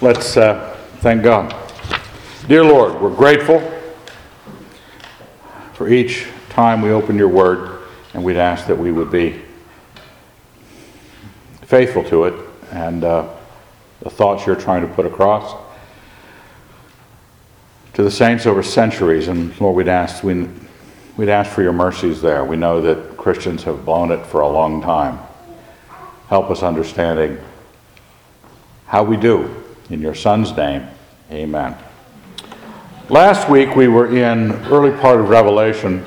Let's uh, thank God. Dear Lord, we're grateful for each time we open your word, and we'd ask that we would be faithful to it and uh, the thoughts you're trying to put across to the saints over centuries. And Lord, we'd ask, we, we'd ask for your mercies there. We know that Christians have blown it for a long time. Help us understanding how we do. In your Son's name, amen. Last week we were in early part of Revelation,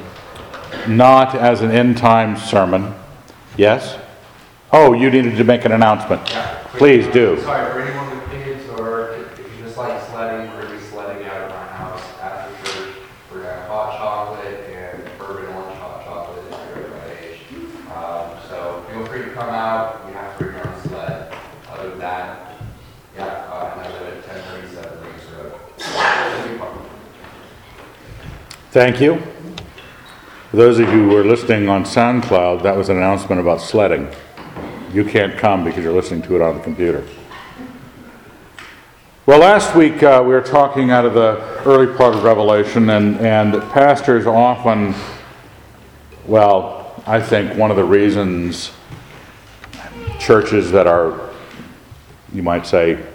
not as an end time sermon. Yes? Oh, you needed to make an announcement. Please do. Sorry, for anyone with kids or if you just like sledding, we're gonna be sledding out of my house after church. We're gonna have hot chocolate and bourbon orange hot chocolate if you're of that age. Um, so feel free to come out, you have to bring your own sled. Other than that, yeah, uh, and I live at ten thirty-seven Links Road. It'll be fun. Thank you. For those of you who are listening on SoundCloud, that was an announcement about sledding. You can't come because you're listening to it on the computer. Well, last week uh, we were talking out of the early part of Revelation, and, and pastors often, well, I think one of the reasons churches that are, you might say,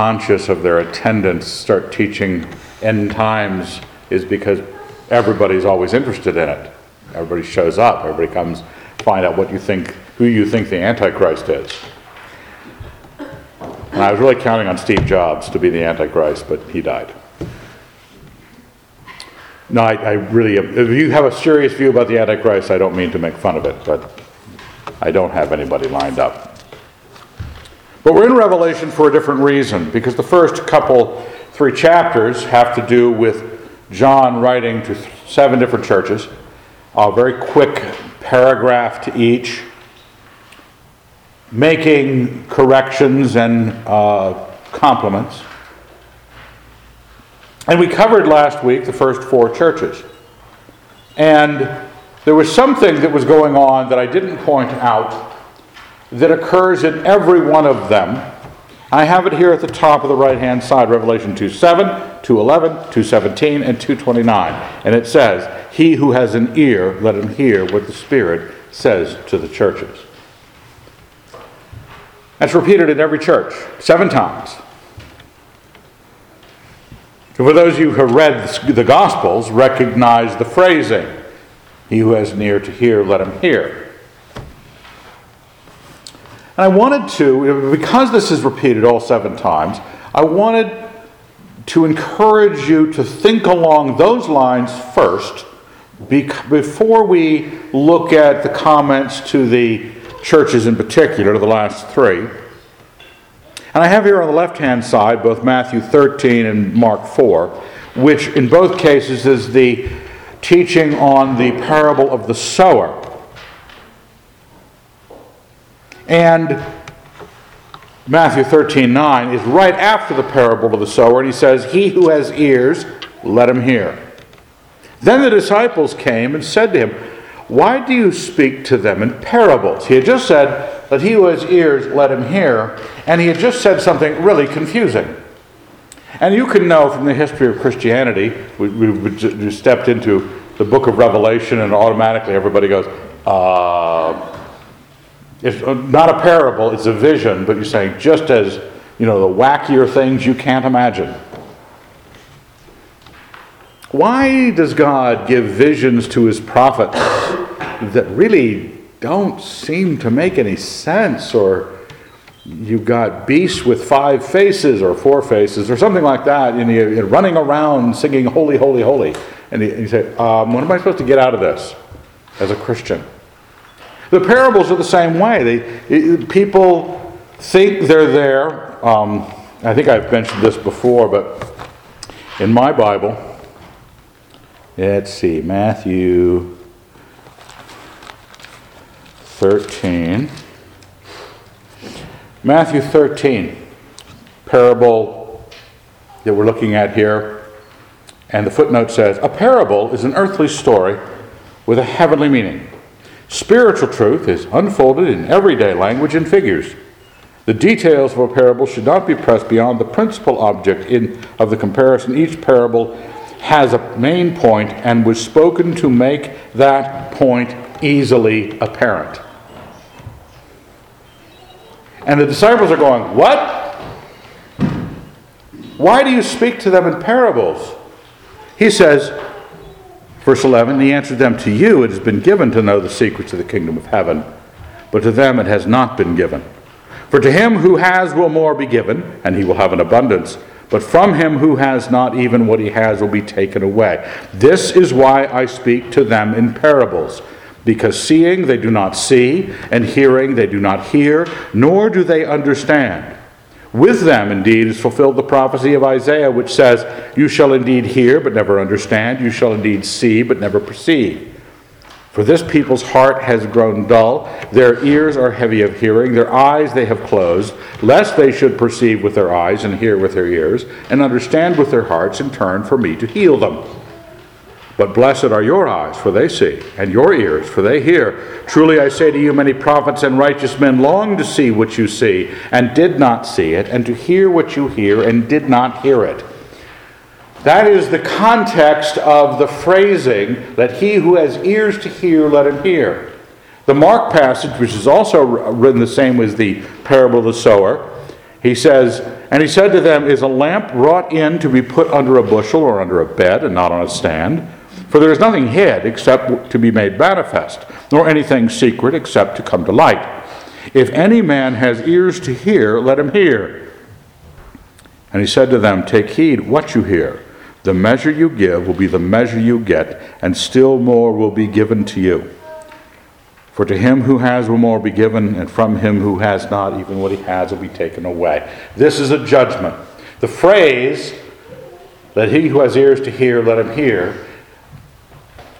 conscious of their attendance start teaching end times is because everybody's always interested in it. Everybody shows up, everybody comes find out what you think, who you think the Antichrist is. And I was really counting on Steve Jobs to be the Antichrist, but he died. No, I, I really, if you have a serious view about the Antichrist, I don't mean to make fun of it, but I don't have anybody lined up. But we're in Revelation for a different reason, because the first couple, three chapters have to do with John writing to seven different churches, a very quick paragraph to each, making corrections and uh, compliments. And we covered last week the first four churches. And there was something that was going on that I didn't point out that occurs in every one of them. I have it here at the top of the right hand side Revelation 2 7, 2 11, 2 17, and 2 29. And it says, He who has an ear, let him hear what the Spirit says to the churches. That's repeated in every church, seven times. For those of you who have read the Gospels, recognize the phrasing He who has an ear to hear, let him hear. And I wanted to, because this is repeated all seven times, I wanted to encourage you to think along those lines first before we look at the comments to the churches in particular, the last three. And I have here on the left hand side both Matthew 13 and Mark 4, which in both cases is the teaching on the parable of the sower. And Matthew 13 9 is right after the parable of the sower, and he says, He who has ears, let him hear. Then the disciples came and said to him, Why do you speak to them in parables? He had just said that he who has ears, let him hear, and he had just said something really confusing. And you can know from the history of Christianity, we, we just stepped into the book of Revelation, and automatically everybody goes, uh, it's not a parable, it's a vision, but you're saying just as, you know, the wackier things you can't imagine. Why does God give visions to his prophets that really don't seem to make any sense? Or you've got beasts with five faces or four faces or something like that, and you're running around singing holy, holy, holy. And you say, um, what am I supposed to get out of this as a Christian? The parables are the same way. They, people think they're there. Um, I think I've mentioned this before, but in my Bible, let's see, Matthew 13. Matthew 13, parable that we're looking at here. And the footnote says, A parable is an earthly story with a heavenly meaning. Spiritual truth is unfolded in everyday language and figures. The details of a parable should not be pressed beyond the principal object in, of the comparison. Each parable has a main point and was spoken to make that point easily apparent. And the disciples are going, What? Why do you speak to them in parables? He says, verse 11, He answered them, To you it has been given to know the secrets of the kingdom of heaven, but to them it has not been given. For to him who has will more be given, and he will have an abundance. But from him who has not, even what he has will be taken away. This is why I speak to them in parables. Because seeing they do not see, and hearing they do not hear, nor do they understand. With them, indeed, is fulfilled the prophecy of Isaiah, which says, You shall indeed hear, but never understand. You shall indeed see, but never perceive. For this people's heart has grown dull, their ears are heavy of hearing, their eyes they have closed, lest they should perceive with their eyes and hear with their ears, and understand with their hearts and turn for me to heal them. But blessed are your eyes, for they see, and your ears, for they hear. Truly I say to you, many prophets and righteous men longed to see what you see, and did not see it, and to hear what you hear, and did not hear it. That is the context of the phrasing that he who has ears to hear, let him hear. The Mark passage, which is also written the same as the parable of the sower, he says, And he said to them, Is a lamp brought in to be put under a bushel or under a bed and not on a stand? For there is nothing hid except to be made manifest, nor anything secret except to come to light. If any man has ears to hear, let him hear. And he said to them, Take heed what you hear. The measure you give will be the measure you get, and still more will be given to you. For to him who has will more be given, and from him who has not, even what he has will be taken away. This is a judgment. The phrase, that he who has ears to hear, let him hear,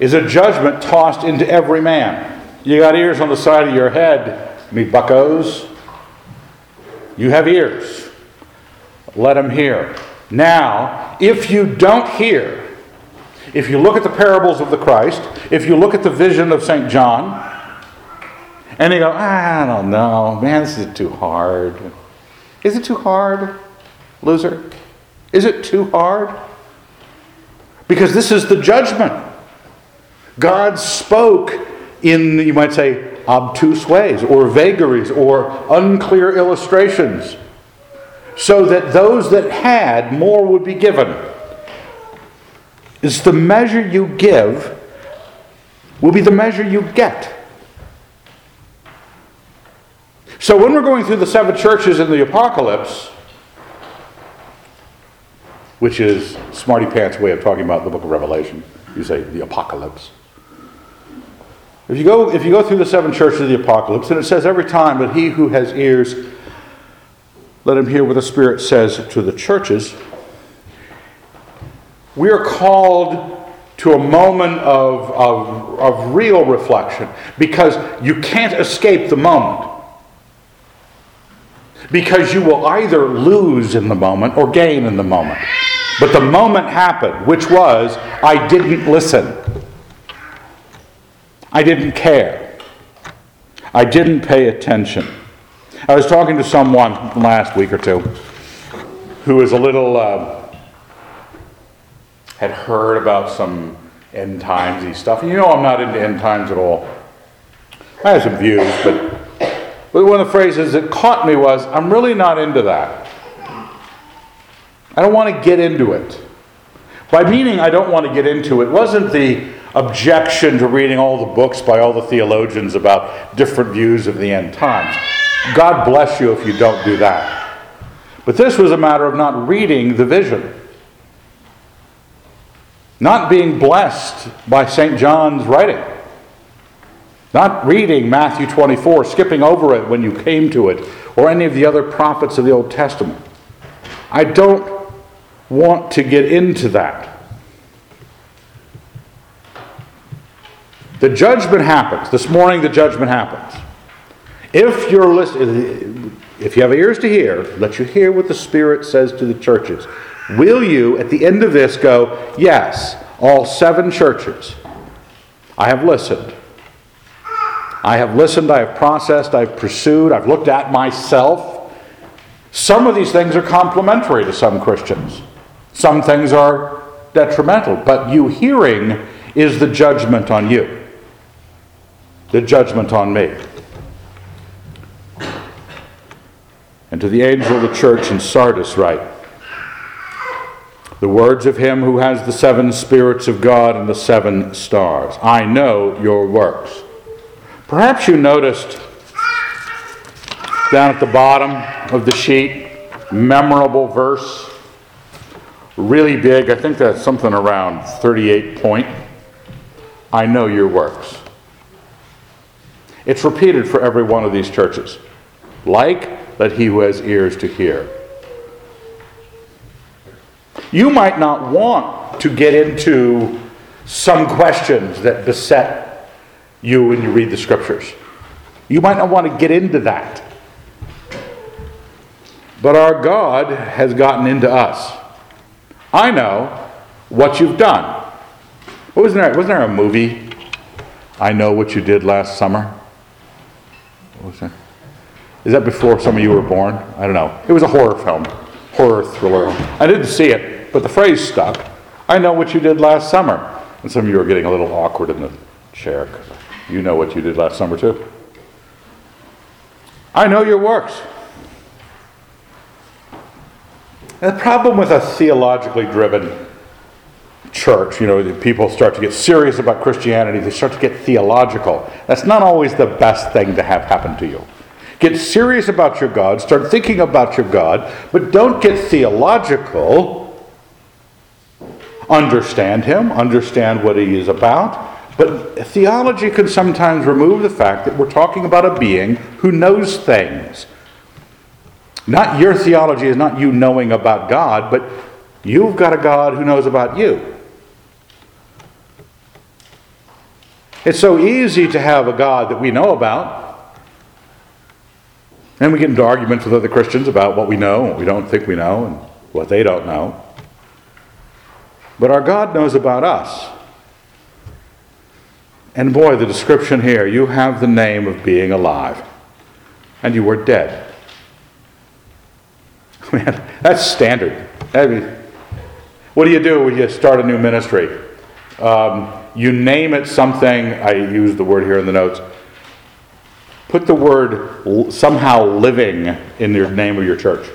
is a judgment tossed into every man. You got ears on the side of your head, me buckos. You have ears. Let them hear. Now, if you don't hear, if you look at the parables of the Christ, if you look at the vision of St. John, and you go, I don't know, man, this is too hard. Is it too hard, loser? Is it too hard? Because this is the judgment. God spoke in, you might say, obtuse ways, or vagaries, or unclear illustrations so that those that had more would be given. Is the measure you give will be the measure you get. So when we're going through the seven churches in the apocalypse, which is Smarty Pants' way of talking about the book of Revelation, you say the apocalypse. If you go, if you go through the seven churches of the apocalypse, and it says every time that he who has ears let him hear what the Spirit says to the churches. We are called to a moment of, of, of real reflection because you can't escape the moment. Because you will either lose in the moment or gain in the moment. But the moment happened, which was, I didn't listen. I didn't care. I didn't pay attention. I was talking to someone last week or two who was a little, uh, had heard about some end timesy stuff. You know, I'm not into end times at all. I have some views, but, but one of the phrases that caught me was, I'm really not into that. I don't want to get into it. By meaning I don't want to get into it, wasn't the objection to reading all the books by all the theologians about different views of the end times. God bless you if you don't do that. But this was a matter of not reading the vision, not being blessed by St. John's writing, not reading Matthew 24, skipping over it when you came to it, or any of the other prophets of the Old Testament. I don't want to get into that. The judgment happens. This morning, the judgment happens. If you're listening, if you have ears to hear, let you hear what the Spirit says to the churches. Will you, at the end of this, go, yes, all seven churches, I have listened. I have listened, I have processed, I've pursued, I've looked at myself Some of these things are complimentary to some Christians, some things are detrimental, but you hearing is the judgment on you, the judgment on me. And to the angel of the church in Sardis, write the words of him who has the seven spirits of God and the seven stars. I know your works. Perhaps you noticed down at the bottom of the sheet, memorable verse, really big. I think that's something around 38 point. I know your works. It's repeated for every one of these churches. Like, let he who has ears to hear. You might not want to get into some questions that beset you when you read the scriptures. You might not want to get into that. But our God has gotten into us. I know what you've done. What was there? Wasn't there a movie? I know what you did last summer. What was that? Is that before some of you were born? I don't know. It was a horror film, horror thriller. I didn't see it, but the phrase stuck. I know what you did last summer. And some of you are getting a little awkward in the chair you know what you did last summer too. I know your works. And the problem with a theologically driven church, you know, people start to get serious about Christianity, they start to get theological. That's not always the best thing to have happen to you. Get serious about your God, start thinking about your God, but don't get theological. Understand Him, understand what He is about. But theology can sometimes remove the fact that we're talking about a being who knows things. Not your theology is not you knowing about God, but you've got a God who knows about you. It's so easy to have a God that we know about and we get into arguments with other Christians about what we know, what we don't think we know, and what they don't know. But our God knows about us. And boy, the description here you have the name of being alive, and you were dead. Man, that's standard. I mean, what do you do when you start a new ministry? Um, you name it something, I use the word here in the notes, Put the word somehow living in the name of your church,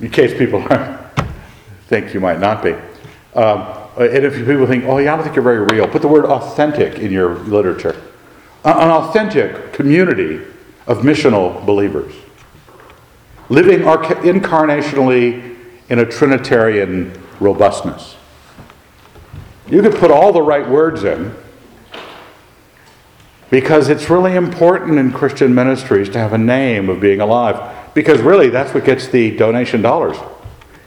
in case people think you might not be. Um, and if people think, oh, yeah, I don't think you're very real, put the word authentic in your literature. An authentic community of missional believers, living incarnationally in a Trinitarian robustness. You could put all the right words in, because it's really important in Christian ministries to have a name of being alive. Because really, that's what gets the donation dollars.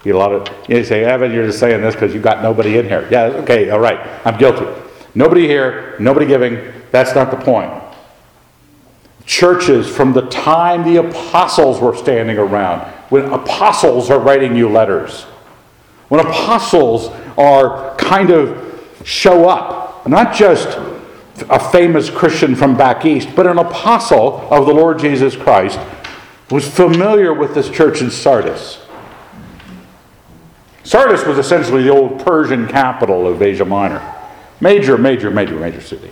You a lot of you say, Evan, you're just saying this because you got nobody in here. Yeah, okay, all right, I'm guilty. Nobody here, nobody giving. That's not the point. Churches from the time the apostles were standing around, when apostles are writing you letters, when apostles are kind of show up, not just a famous Christian from back east, but an apostle of the Lord Jesus Christ, was familiar with this church in Sardis. Sardis was essentially the old Persian capital of Asia Minor. Major, major, major, major city.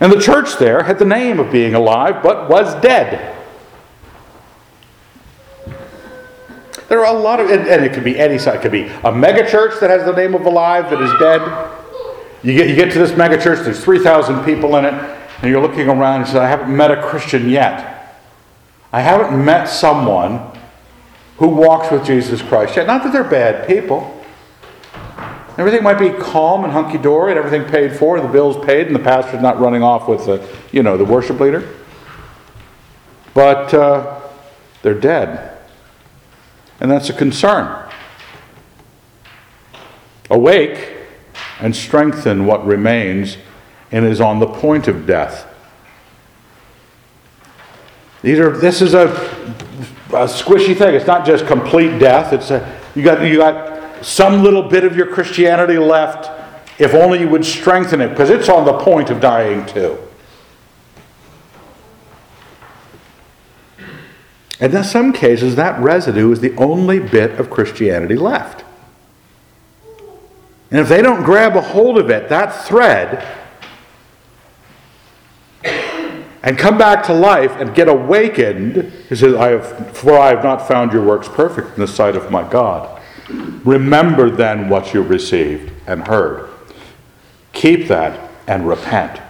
And the church there had the name of being alive, but was dead. There are a lot of, and, it could be any side. It could be a megachurch that has the name of alive that is dead. You get, you get to this megachurch, there's 3,000 people in it, and you're looking around and say, I haven't met a Christian yet. I haven't met someone who walks with Jesus Christ yet. Not that they're bad people. Everything might be calm and hunky dory and everything paid for, the bill's paid, and the pastor's not running off with the, you know, the worship leader. But uh, they're dead. And that's a concern. Awake and strengthen what remains and is on the point of death. These are, this is a, a squishy thing. It's not just complete death. It's a, you got, you got some little bit of your Christianity left if only you would strengthen it because it's on the point of dying too. And in some cases, that residue is the only bit of Christianity left. And if they don't grab a hold of it, that thread, and come back to life and get awakened, he says, I have, For I have not found your works perfect in the sight of my God. Remember then what you received and heard. Keep that and repent.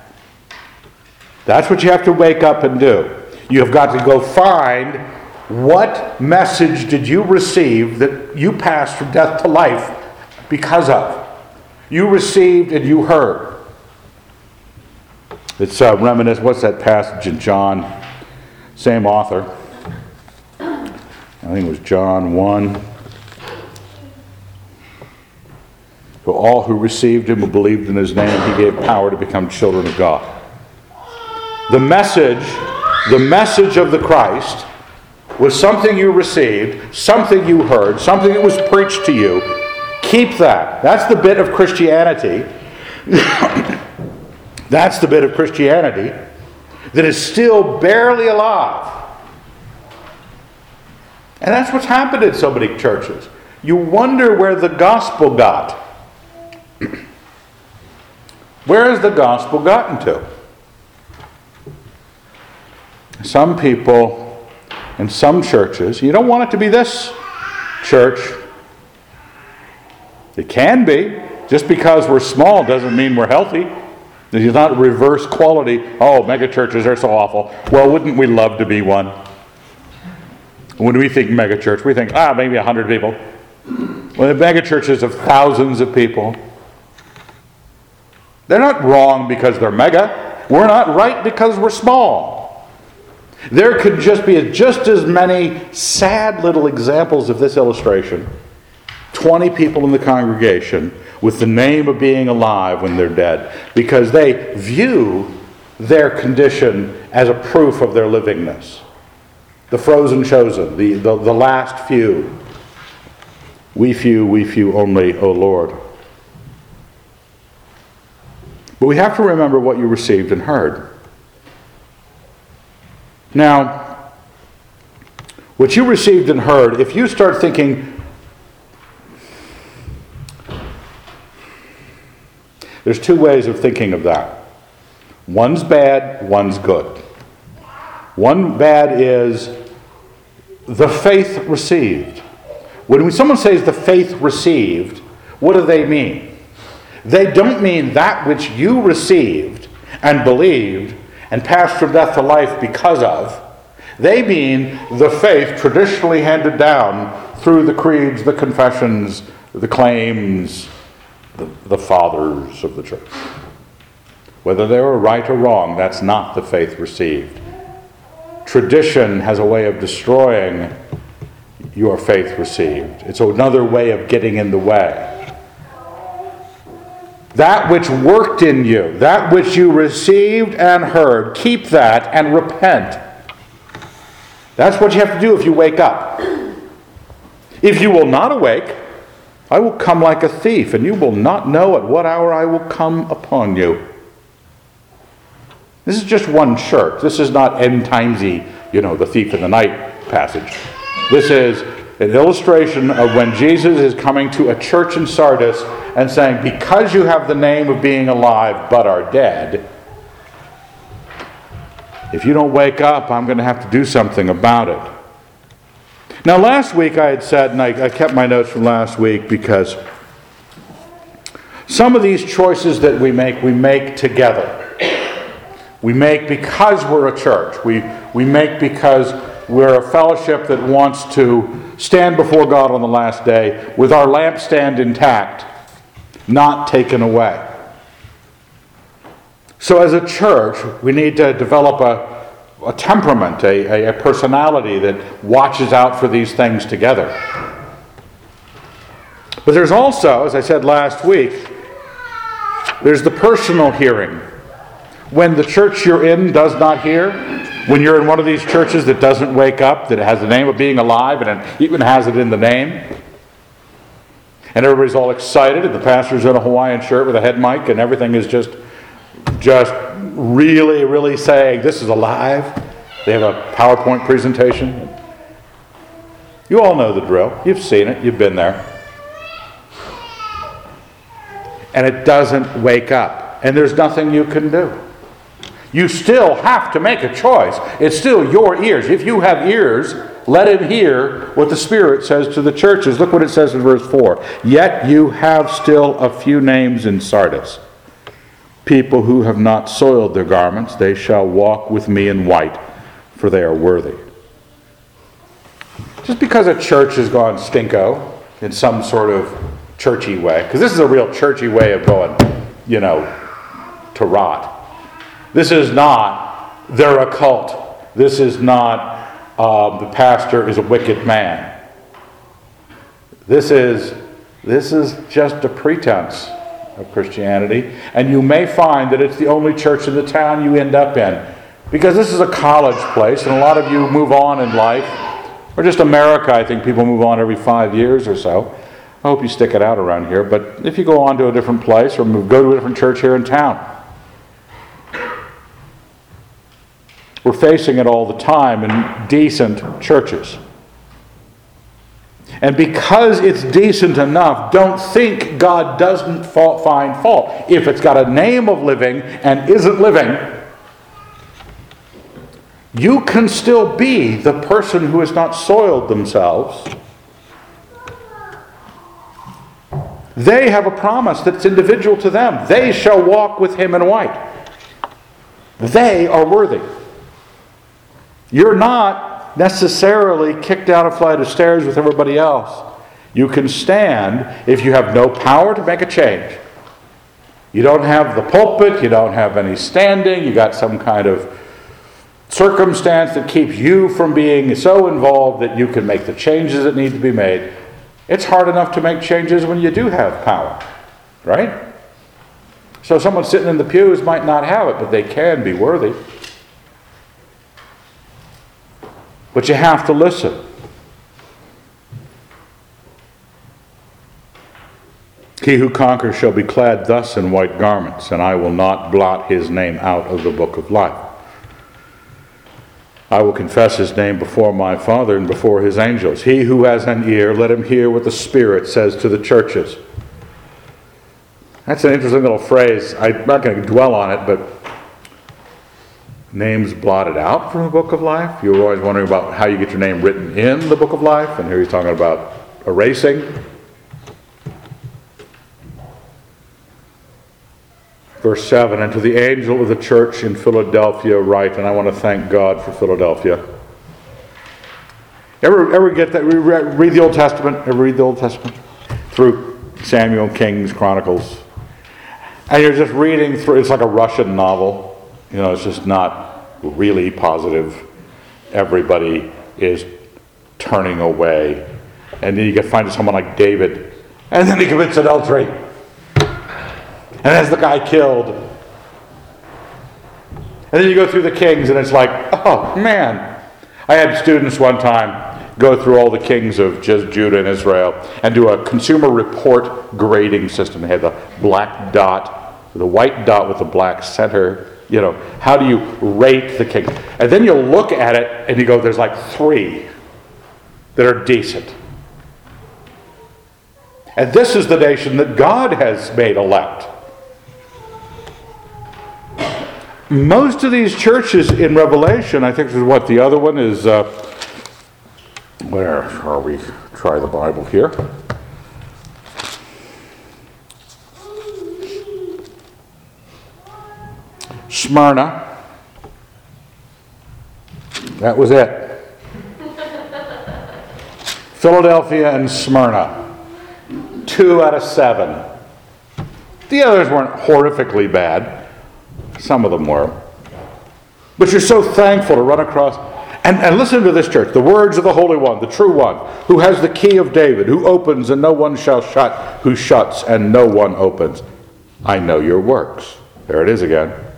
That's what you have to wake up and do. You have got to go find what message did you receive that you passed from death to life because of. You received and you heard. It's uh, reminiscent. What's that passage in John? Same author. I think it was John 1. To all who received him and believed in his name, he gave power to become children of God. The message, the message of the Christ was something you received, something you heard, something that was preached to you. Keep that. That's the bit of Christianity. That's the bit of Christianity that is still barely alive. And that's what's happened in so many churches. You wonder where the gospel got. where has the gospel gotten to? Some people in some churches, you don't want it to be this church. It can be. Just because we're small doesn't mean we're healthy. It's not reverse quality. Oh, mega churches are so awful. Well, wouldn't we love to be one? When we think mega church, we think, ah, maybe 100 people. Well, the mega churches of thousands of people. They're not wrong because they're mega. We're not right because we're small. There could just be just as many sad little examples of this illustration 20 people in the congregation with the name of being alive when they're dead because they view their condition as a proof of their livingness. The frozen chosen, the, the, the last few. We few, we few only, O Lord. But we have to remember what you received and heard. Now, what you received and heard, if you start thinking, there's two ways of thinking of that. One's bad, one's good. One bad is the faith received. When someone says the faith received, what do they mean? They don't mean that which you received and believed and passed from death to life because of. They mean the faith traditionally handed down through the creeds, the confessions, the claims, the, the fathers of the church. Whether they were right or wrong, that's not the faith received. Tradition has a way of destroying your faith received, it's another way of getting in the way. That which worked in you, that which you received and heard, keep that and repent. That's what you have to do if you wake up. If you will not awake, I will come like a thief, and you will not know at what hour I will come upon you. This is just one church. This is not end timesy, you know, the thief in the night passage. This is an illustration of when Jesus is coming to a church in Sardis and saying, Because you have the name of being alive but are dead, if you don't wake up, I'm going to have to do something about it. Now, last week I had said, and I, I kept my notes from last week because some of these choices that we make, we make together. We make because we're a church. We, we make because we're a fellowship that wants to stand before God on the last day with our lampstand intact, not taken away. So, as a church, we need to develop a, a temperament, a, a personality that watches out for these things together. But there's also, as I said last week, there's the personal hearing when the church you're in does not hear, when you're in one of these churches that doesn't wake up, that has the name of being alive and it even has it in the name, and everybody's all excited, and the pastor's in a Hawaiian shirt with a head mic, and everything is just, just really, really saying this is alive. They have a PowerPoint presentation. You all know the drill. You've seen it, you've been there. And it doesn't wake up, and there's nothing you can do. You still have to make a choice. It's still your ears. If you have ears, let him hear what the Spirit says to the churches. Look what it says in verse 4. Yet you have still a few names in Sardis. People who have not soiled their garments, they shall walk with me in white, for they are worthy. Just because a church has gone stinko in some sort of churchy way, because this is a real churchy way of going, you know, to rot. This is not, they're a cult. This is not, um, the pastor is a wicked man. This is, this is just a pretense of Christianity. And you may find that it's the only church in the town you end up in. Because this is a college place, and a lot of you move on in life or just America, I think people move on every five years or so. I hope you stick it out around here. But if you go on to a different place or move, go to a different church here in town, we're facing it all the time in decent churches. And because it's decent enough, don't think God doesn't find fault. If it's got a name of living and isn't living, you can still be the person who has not soiled themselves. They have a promise that's individual to them. They shall walk with him in white. They are worthy. You're not necessarily kicked down a flight of stairs with everybody else. You can stand if you have no power to make a change. You don't have the pulpit, you don't have any standing, you got some kind of circumstance that keeps you from being so involved that you can make the changes that need to be made. It's hard enough to make changes when you do have power, right? So someone sitting in the pews might not have it, but they can be worthy. But you have to listen. He who conquers shall be clad thus in white garments, and I will not blot his name out of the book of life. I will confess his name before my Father and before his angels. He who has an ear, let him hear what the Spirit says to the churches. That's an interesting little phrase. I'm not going to dwell on it, but names blotted out from the book of life. You were always wondering about how you get your name written in the book of life, and here he's talking about erasing. Verse 7 And to the angel of the church in Philadelphia, write, and I want to thank God for Philadelphia. Ever, ever get that? Read the Old Testament? Ever read the Old Testament? Through Samuel, Kings, Chronicles. And you're just reading through, it's like a Russian novel. You know, it's just not really positive. Everybody is turning away. And then you get find someone like David, and then he commits adultery and has the guy killed. And then you go through the kings, and it's like, oh man. I had students one time go through all the kings of just Judah and Israel and do a consumer report grading system. They had the black dot, the white dot with the black center. You know, how do you rate the kings? And then you look at it and you go, there's like three that are decent. And this is the nation that God has made elect. most of these churches in Revelation, I think is what the other one is. Uh, where are we? Try the Bible here. Smyrna. That was it. Philadelphia and Smyrna. Two out of seven. The others weren't horrifically bad. Some of them were. But you're so thankful to run across. And, and listen to this church the words of the Holy One, the true one, who has the key of David, who opens and no one shall shut, who shuts and no one opens. I know your works. There it is again.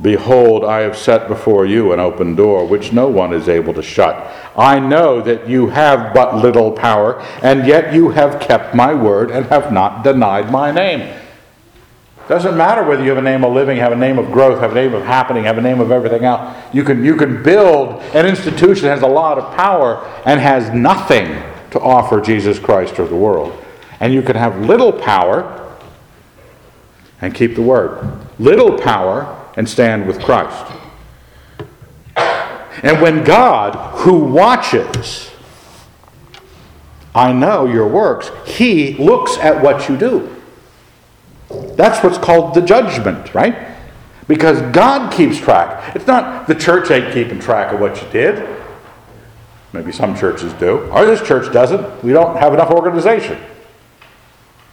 Behold, I have set before you an open door which no one is able to shut. I know that you have but little power, and yet you have kept my word and have not denied my name. Doesn't matter whether you have a name of living, have a name of growth, have a name of happening, have a name of everything else. You can, you can build an institution that has a lot of power and has nothing to offer Jesus Christ or the world. And you can have little power and keep the word, little power and stand with Christ. And when God, who watches, I know your works, he looks at what you do. That's what's called the judgment, right? Because God keeps track. It's not the church ain't keeping track of what you did. Maybe some churches do. Or this church doesn't. We don't have enough organization.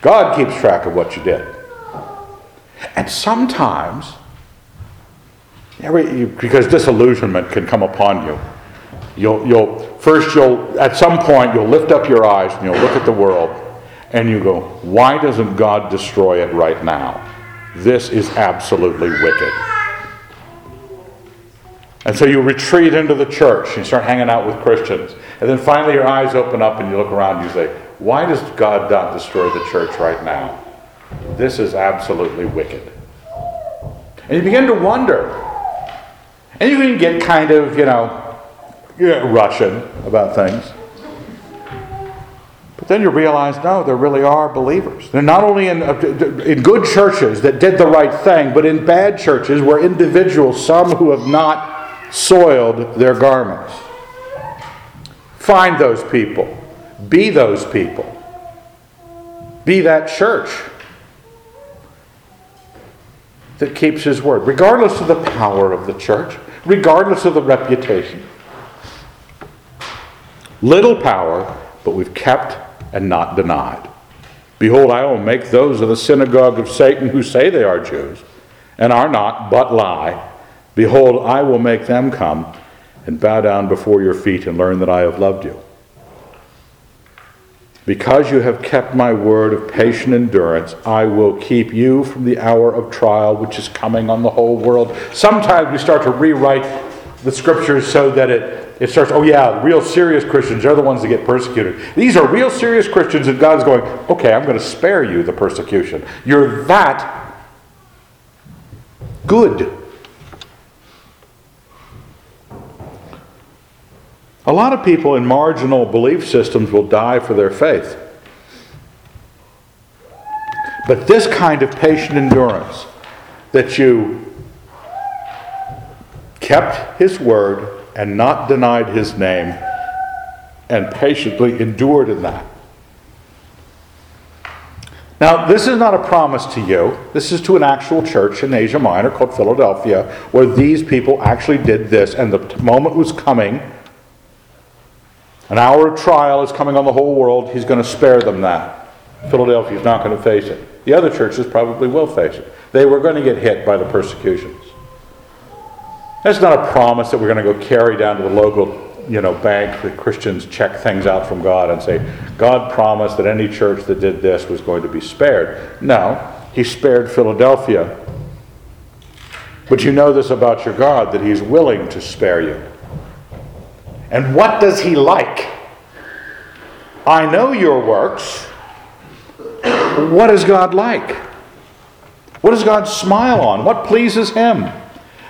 God keeps track of what you did. And sometimes, because disillusionment can come upon you. You'll, you'll first you'll at some point you'll lift up your eyes and you'll look at the world and you go, why doesn't God destroy it right now? This is absolutely wicked. And so you retreat into the church and you start hanging out with Christians. And then finally your eyes open up and you look around and you say, why does God not destroy the church right now? This is absolutely wicked. And you begin to wonder. And you can get kind of, you know, Russian about things. But then you realize, no, there really are believers. They're not only in, uh, in good churches that did the right thing, but in bad churches where individuals, some who have not soiled their garments. Find those people. Be those people. Be that church that keeps his word, regardless of the power of the church, regardless of the reputation. Little power, but we've kept and not denied. Behold, I will make those of the synagogue of Satan who say they are Jews and are not, but lie. Behold, I will make them come and bow down before your feet and learn that I have loved you. Because you have kept my word of patient endurance, I will keep you from the hour of trial which is coming on the whole world. Sometimes we start to rewrite the scriptures so that it, it starts, oh yeah, real serious Christians are the ones that get persecuted. These are real serious Christians, and God's going, okay, I'm going to spare you the persecution. You're that good. A lot of people in marginal belief systems will die for their faith. But this kind of patient endurance that you kept his word and not denied his name and patiently endured in that. Now, this is not a promise to you. This is to an actual church in Asia Minor called Philadelphia, where these people actually did this, and the moment was coming an hour of trial is coming on the whole world. He's going to spare them that. Philadelphia is not going to face it. The other churches probably will face it. They were going to get hit by the persecutions. That's not a promise that we're going to go carry down to the local you know, bank that Christians check things out from God and say, God promised that any church that did this was going to be spared. No, He spared Philadelphia. But you know this about your God, that He's willing to spare you. And what does he like? I know your works. What does God like? What does God smile on? What pleases him?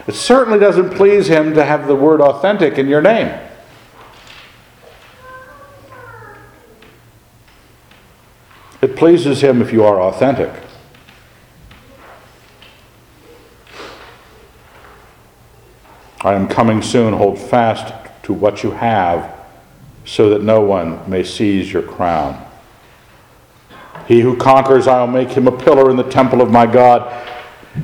It certainly doesn't please him to have the word authentic in your name. It pleases him if you are authentic. I am coming soon. Hold fast to what you have, so that no one may seize your crown. He who conquers, I will make him a pillar in the temple of my God.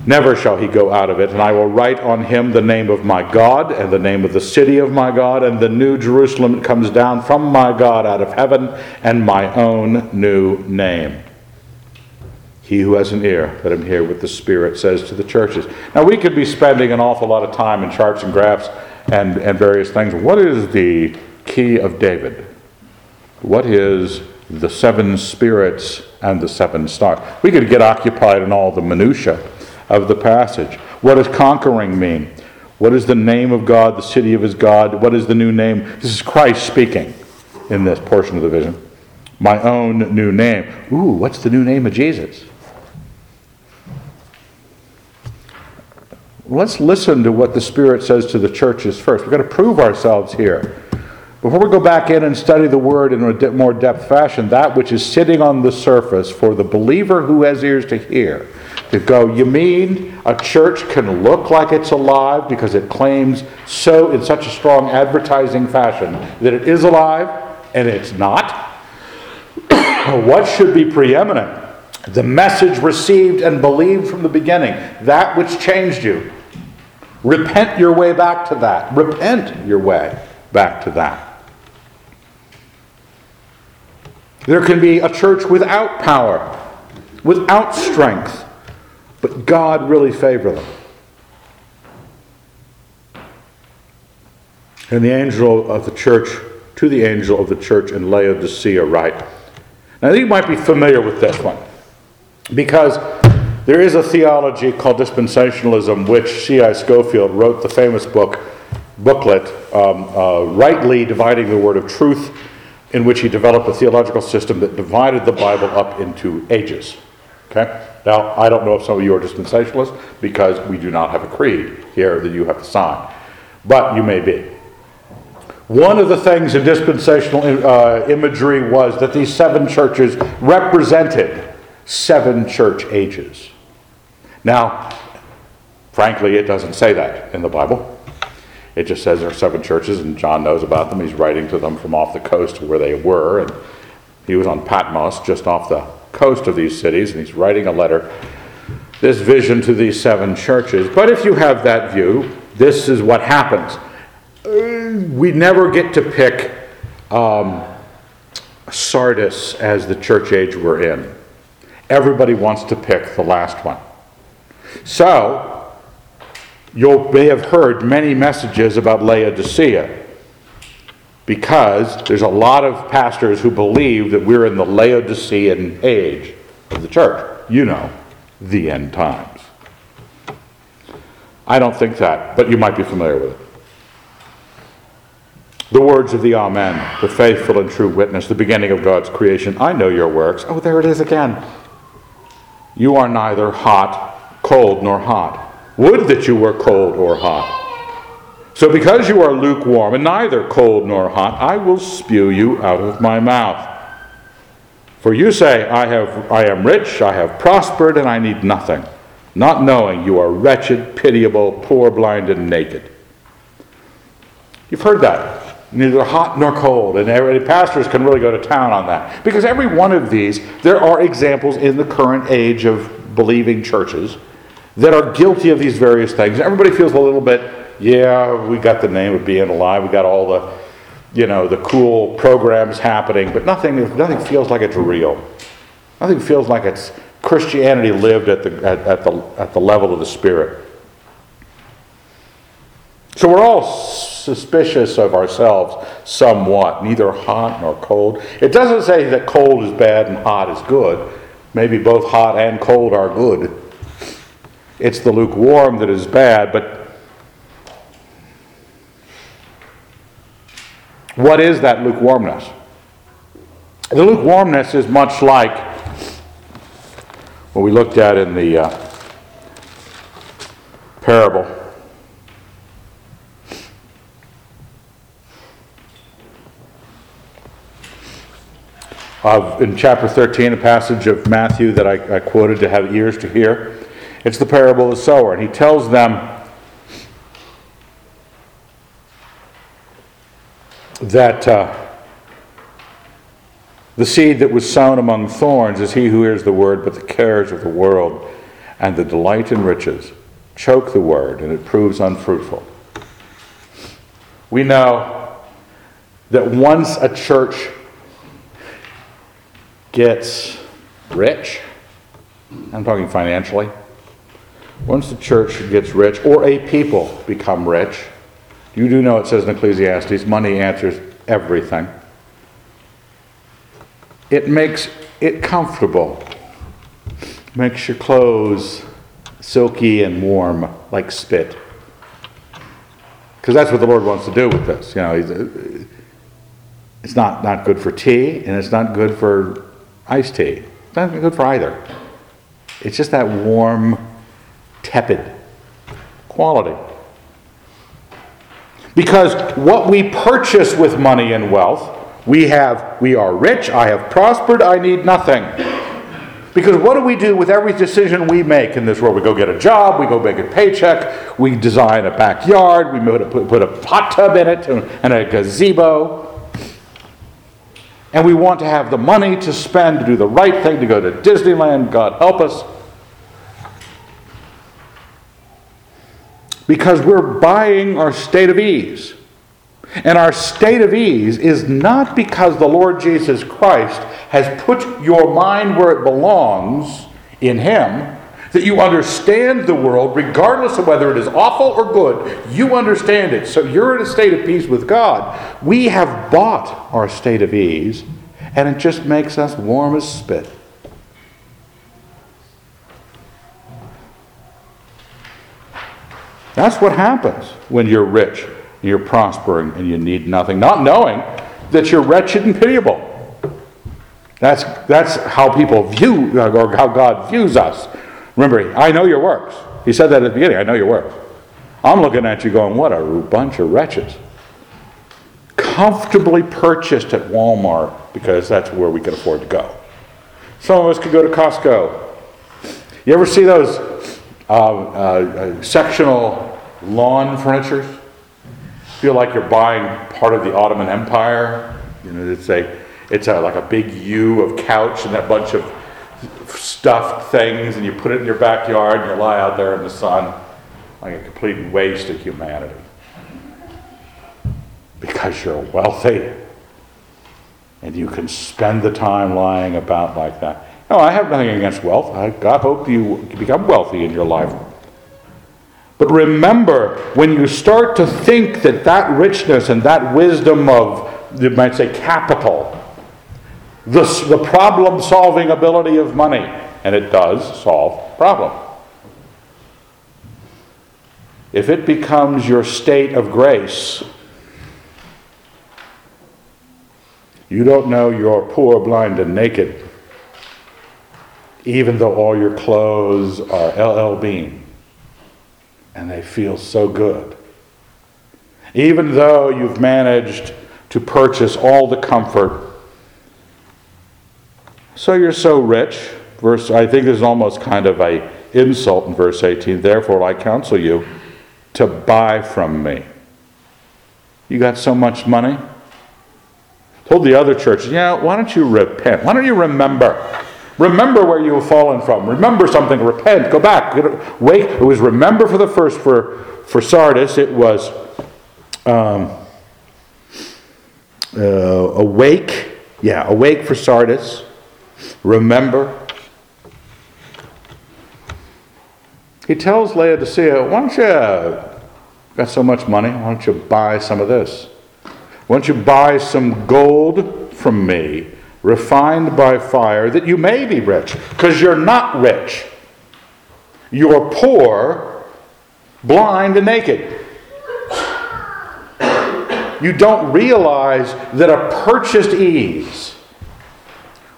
Never shall he go out of it, and I will write on him the name of my God, and the name of the city of my God, and the new Jerusalem that comes down from my God out of heaven, and my own new name. He who has an ear, let him hear what the Spirit says to the churches. Now, we could be spending an awful lot of time in charts and graphs and, and various things. What is the key of David? What is the seven spirits and the seven stars? We could get occupied in all the minutiae of the passage. What does conquering mean? What is the name of God, the city of his God? What is the new name? This is Christ speaking in this portion of the vision. My own new name. Ooh, what's the new name of Jesus? Let's listen to what the Spirit says to the churches first. We've got to prove ourselves here. Before we go back in and study the Word in a more depth fashion, that which is sitting on the surface for the believer who has ears to hear, to go, you mean a church can look like it's alive because it claims so in such a strong advertising fashion that it is alive and it's not? what should be preeminent? The message received and believed from the beginning, that which changed you. Repent your way back to that. Repent your way back to that. There can be a church without power, without strength, but God really favor them. And the angel of the church, to the angel of the church in Laodicea, write. Now, you might be familiar with this one because there is a theology called dispensationalism, which C.I. Scofield wrote the famous book, booklet, um, uh, Rightly Dividing the Word of Truth in which he developed a theological system that divided the Bible up into ages. Okay? Now, I don't know if some of you are dispensationalists because we do not have a creed here that you have to sign, but you may be. One of the things in dispensational uh, imagery was that these seven churches represented seven church ages. Now, frankly, it doesn't say that in the Bible. It just says there are seven churches, and John knows about them. He's writing to them from off the coast where they were, and he was on Patmos, just off the coast of these cities, and he's writing a letter, this vision to these seven churches. But if you have that view, this is what happens. We never get to pick um, Sardis as the church age we're in. Everybody wants to pick the last one. So, you may have heard many messages about Laodicea because there's a lot of pastors who believe that we're in the Laodicean age of the church. You know, the end times. I don't think that, but you might be familiar with it. The words of the Amen, the faithful and true witness, the beginning of God's creation. I know your works. Oh, there it is again. You are neither hot, cold, nor hot. Would that you were cold or hot. So, because you are lukewarm and neither cold nor hot, I will spew you out of my mouth. For you say, I, have, I am rich, I have prospered, and I need nothing, not knowing you are wretched, pitiable, poor, blind, and naked. You've heard that. Neither hot nor cold. And every, pastors can really go to town on that. Because every one of these, there are examples in the current age of believing churches that are guilty of these various things. Everybody feels a little bit, yeah, we got the name of being alive, we got all the, you know, the cool programs happening, but nothing, nothing feels like it's real. Nothing feels like it's Christianity lived at the, at, at the, at the level of the Spirit. So we're all suspicious of ourselves somewhat, neither hot nor cold. It doesn't say that cold is bad and hot is good. Maybe both hot and cold are good. It's the lukewarm that is bad, but what is that lukewarmness? The lukewarmness is much like what we looked at in the uh, parable. Of, in chapter 13, a passage of Matthew that I, I quoted to have ears to hear. It's the parable of the sower. And he tells them that uh, the seed that was sown among thorns is he who hears the word, but the cares of the world and the delight in riches choke the word, and it proves unfruitful. We know that once a church gets rich, I'm talking financially, once the church gets rich, or a people become rich, you do know it says in Ecclesiastes, money answers everything. It makes it comfortable, makes your clothes silky and warm like spit. Because that's what the Lord wants to do with this. You know, uh, it's not, not good for tea, and it's not good for iced tea. It's not good for either. It's just that warm, tepid quality. Because what we purchase with money and wealth, we have, we are rich, I have prospered, I need nothing. Because what do we do with every decision we make in this world? We go get a job, we go make a paycheck, we design a backyard, we put, put a hot tub in it and a gazebo. And we want to have the money to spend to do the right thing, to go to Disneyland, God help us. Because we're buying our state of ease. And our state of ease is not because the Lord Jesus Christ has put your mind where it belongs in Him, that you understand the world, regardless of whether it is awful or good, you understand it. So you're in a state of peace with God. We have bought our state of ease, and it just makes us warm as spit. That's what happens when you're rich you're prospering and you need nothing, not knowing that you're wretched and pitiable. That's, that's how people view, uh, or how God views us. Remember, I know your works. He said that at the beginning I know your works. I'm looking at you going, what a bunch of wretches. Comfortably purchased at Walmart because that's where we can afford to go. Some of us could go to Costco. You ever see those uh, uh, uh, sectional lawn furnitures? feel like you're buying part of the Ottoman Empire. You know, it's a, it's a, like a big U of couch and that bunch of stuffed things, and you put it in your backyard and you lie out there in the sun like a complete waste of humanity. Because you're wealthy and you can spend the time lying about like that. No, I have nothing against wealth. I, God hope you become wealthy in your life. But remember, when you start to think that that richness and that wisdom of, you might say, capital, the, the problem solving ability of money, and it does solve problem. If it becomes your state of grace, you don't know you're poor, blind, and naked, even though all your clothes are LL Bean and they feel so good. Even though you've managed to purchase all the comfort, so you're so rich. Verse, I think there's almost kind of a insult in verse 18. Therefore, I counsel you to buy from me. You got so much money. Told the other churches, yeah, why don't you repent? Why don't you remember? Remember where you have fallen from. Remember something. Repent. Go back. Wait. It was remember for the first. For, for Sardis, it was um, uh, awake. Yeah, awake for Sardis. Remember. He tells Laodicea, why don't you, got so much money, why don't you buy some of this? Why don't you buy some gold from me? refined by fire, that you may be rich, because you're not rich. You're poor, blind, and naked. You don't realize that a purchased ease.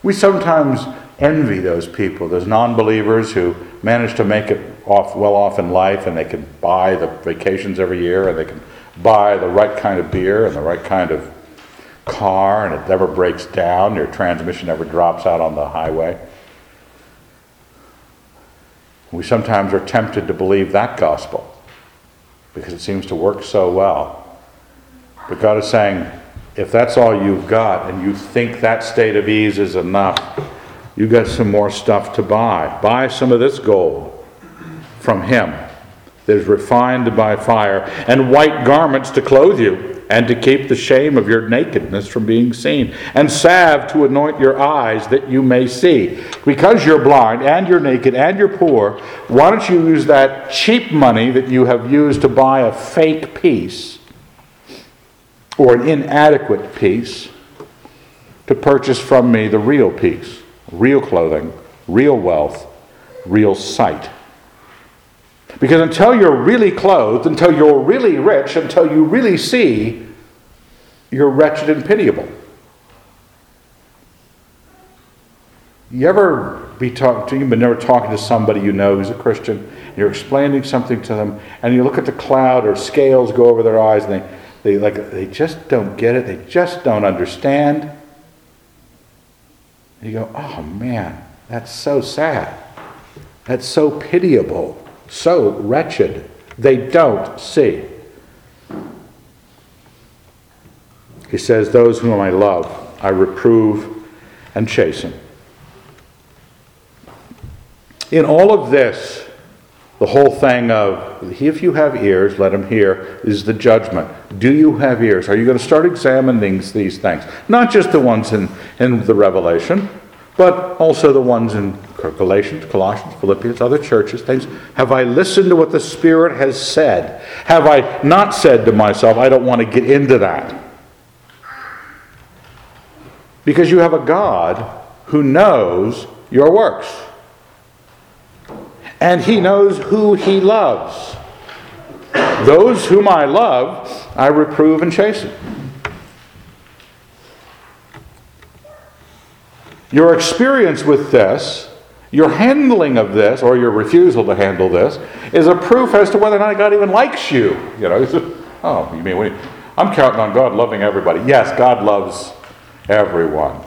We sometimes envy those people, those non believers who manage to make it off well off in life and they can buy the vacations every year and they can buy the right kind of beer and the right kind of car and it never breaks down, your transmission never drops out on the highway. We sometimes are tempted to believe that gospel because it seems to work so well. But God is saying, if that's all you've got and you think that state of ease is enough, you got some more stuff to buy. Buy some of this gold from Him that is refined by fire, and white garments to clothe you and to keep the shame of your nakedness from being seen, and salve to anoint your eyes that you may see. Because you're blind and you're naked and you're poor, why don't you use that cheap money that you have used to buy a fake peace or an inadequate peace to purchase from me the real peace, real clothing, real wealth, real sight? Because until you're really clothed, until you're really rich, until you really see, you're wretched and pitiable. You ever be talking to, you've been never talking to somebody you know who's a Christian, and you're explaining something to them, and you look at the cloud or scales go over their eyes, and they, they like they just don't get it, they just don't understand. And you go, oh man, that's so sad. That's so pitiable, so wretched. They don't see. He says, Those whom I love, I reprove and chasten. In all of this, the whole thing of, if you have ears, let him hear, is the judgment. Do you have ears? Are you going to start examining these things? Not just the ones in, in the Revelation, but also the ones in Galatians, Colossians, Philippians, other churches, things. Have I listened to what the Spirit has said? Have I not said to myself, I don't want to get into that? Because you have a God who knows your works. And he knows who he loves. Those whom I love, I reprove and chasten. Your experience with this, your handling of this, or your refusal to handle this, is a proof as to whether or not God even likes you. You know, oh, you mean, I'm counting on God loving everybody. Yes, God loves everyone.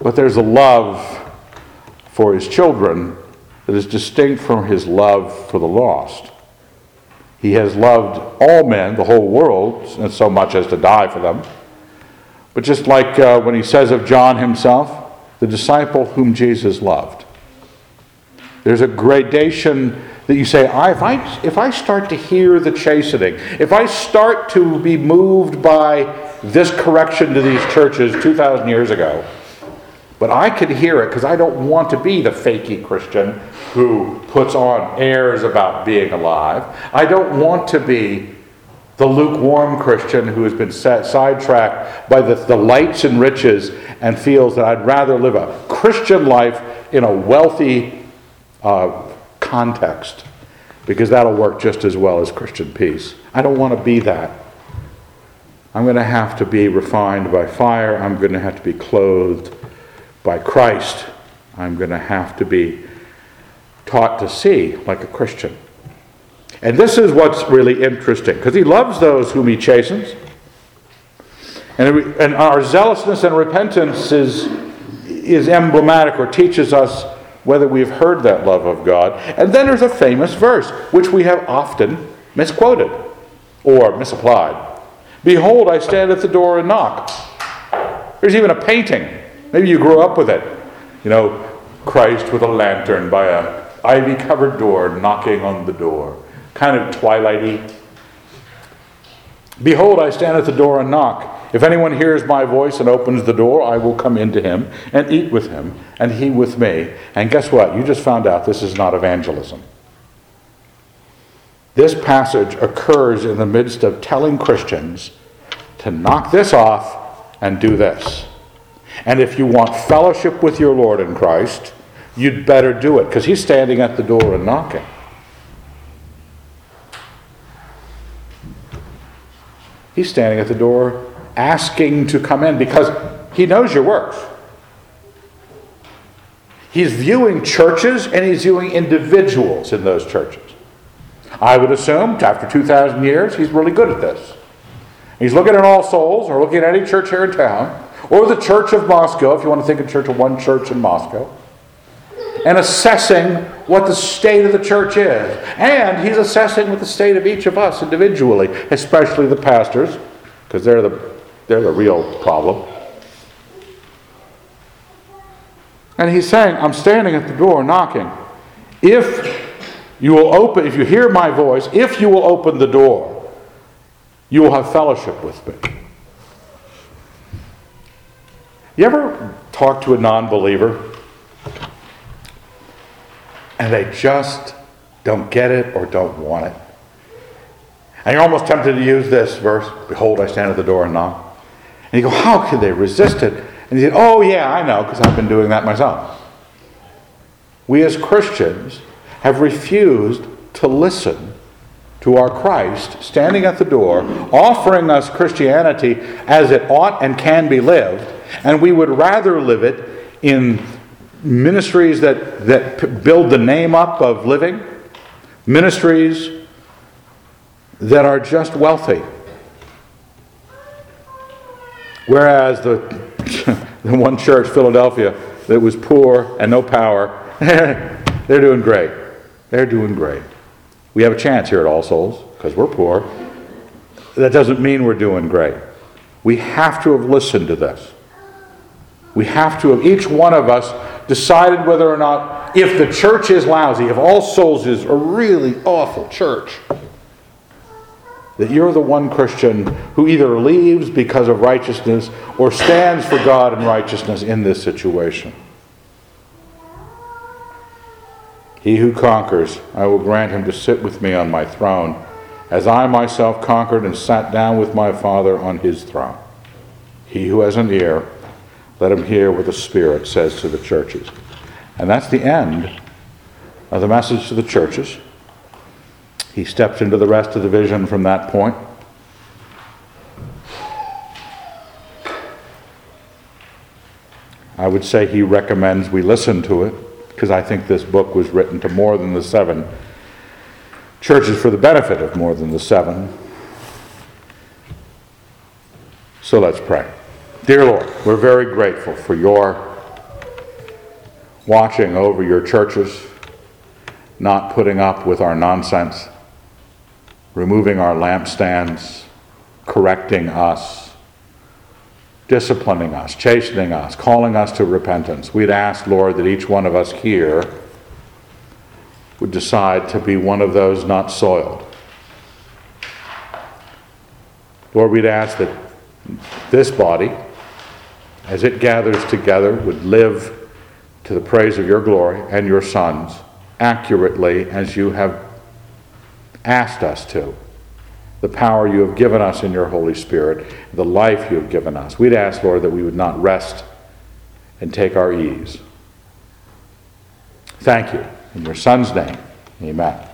But there's a love for his children that is distinct from his love for the lost. He has loved all men, the whole world, and so much as to die for them. But just like uh, when he says of John himself, the disciple whom Jesus loved. There's a gradation that you say, I, if, I, if I start to hear the chastening, if I start to be moved by this correction to these churches 2,000 years ago. But I could hear it because I don't want to be the fakey Christian who puts on airs about being alive. I don't want to be the lukewarm Christian who has been set, sidetracked by the, the lights and riches and feels that I'd rather live a Christian life in a wealthy uh, context because that'll work just as well as Christian peace. I don't want to be that. I'm going to have to be refined by fire. I'm going to have to be clothed by Christ. I'm going to have to be taught to see like a Christian. And this is what's really interesting because he loves those whom he chastens. And, and our zealousness and repentance is, is emblematic or teaches us whether we've heard that love of God. And then there's a famous verse, which we have often misquoted or misapplied. Behold, I stand at the door and knock. There's even a painting. Maybe you grew up with it. You know, Christ with a lantern by a ivy covered door knocking on the door. Kind of twilighty. Behold, I stand at the door and knock. If anyone hears my voice and opens the door, I will come into him and eat with him, and he with me. And guess what? You just found out this is not evangelism. This passage occurs in the midst of telling Christians to knock this off and do this. And if you want fellowship with your Lord in Christ, you'd better do it because he's standing at the door and knocking. He's standing at the door asking to come in because he knows your works. He's viewing churches and he's viewing individuals in those churches. I would assume after 2,000 years, he's really good at this. He's looking at all souls, or looking at any church here in town, or the Church of Moscow, if you want to think of church of one church in Moscow, and assessing what the state of the church is. And he's assessing what the state of each of us individually, especially the pastors, because they're the, they're the real problem. And he's saying, I'm standing at the door knocking. If you will open, if you hear my voice, if you will open the door, you will have fellowship with me. You ever talk to a non believer and they just don't get it or don't want it? And you're almost tempted to use this verse Behold, I stand at the door and knock. And you go, How could they resist it? And you say, Oh, yeah, I know, because I've been doing that myself. We as Christians have refused to listen to our Christ standing at the door, offering us Christianity as it ought and can be lived, and we would rather live it in ministries that, that build the name up of living, ministries that are just wealthy. Whereas the, the one church, Philadelphia, that was poor and no power, they're doing great. They're doing great. We have a chance here at All Souls because we're poor. That doesn't mean we're doing great. We have to have listened to this. We have to have, each one of us, decided whether or not, if the church is lousy, if All Souls is a really awful church, that you're the one Christian who either leaves because of righteousness or stands for God and righteousness in this situation. He who conquers, I will grant him to sit with me on my throne, as I myself conquered and sat down with my Father on his throne. He who has an ear, let him hear what the Spirit says to the churches. And that's the end of the message to the churches. He steps into the rest of the vision from that point. I would say he recommends we listen to it because I think this book was written to more than the seven churches for the benefit of more than the seven. So let's pray. Dear Lord, we're very grateful for your watching over your churches, not putting up with our nonsense, removing our lampstands, correcting us, disciplining us, chastening us, calling us to repentance. We'd ask, Lord, that each one of us here would decide to be one of those not soiled. Lord, we'd ask that this body, as it gathers together, would live to the praise of your glory and your Son's accurately as you have asked us to. The power you have given us in your Holy Spirit, the life you have given us. We'd ask, Lord, that we would not rest and take our ease. Thank you. In your Son's name, amen.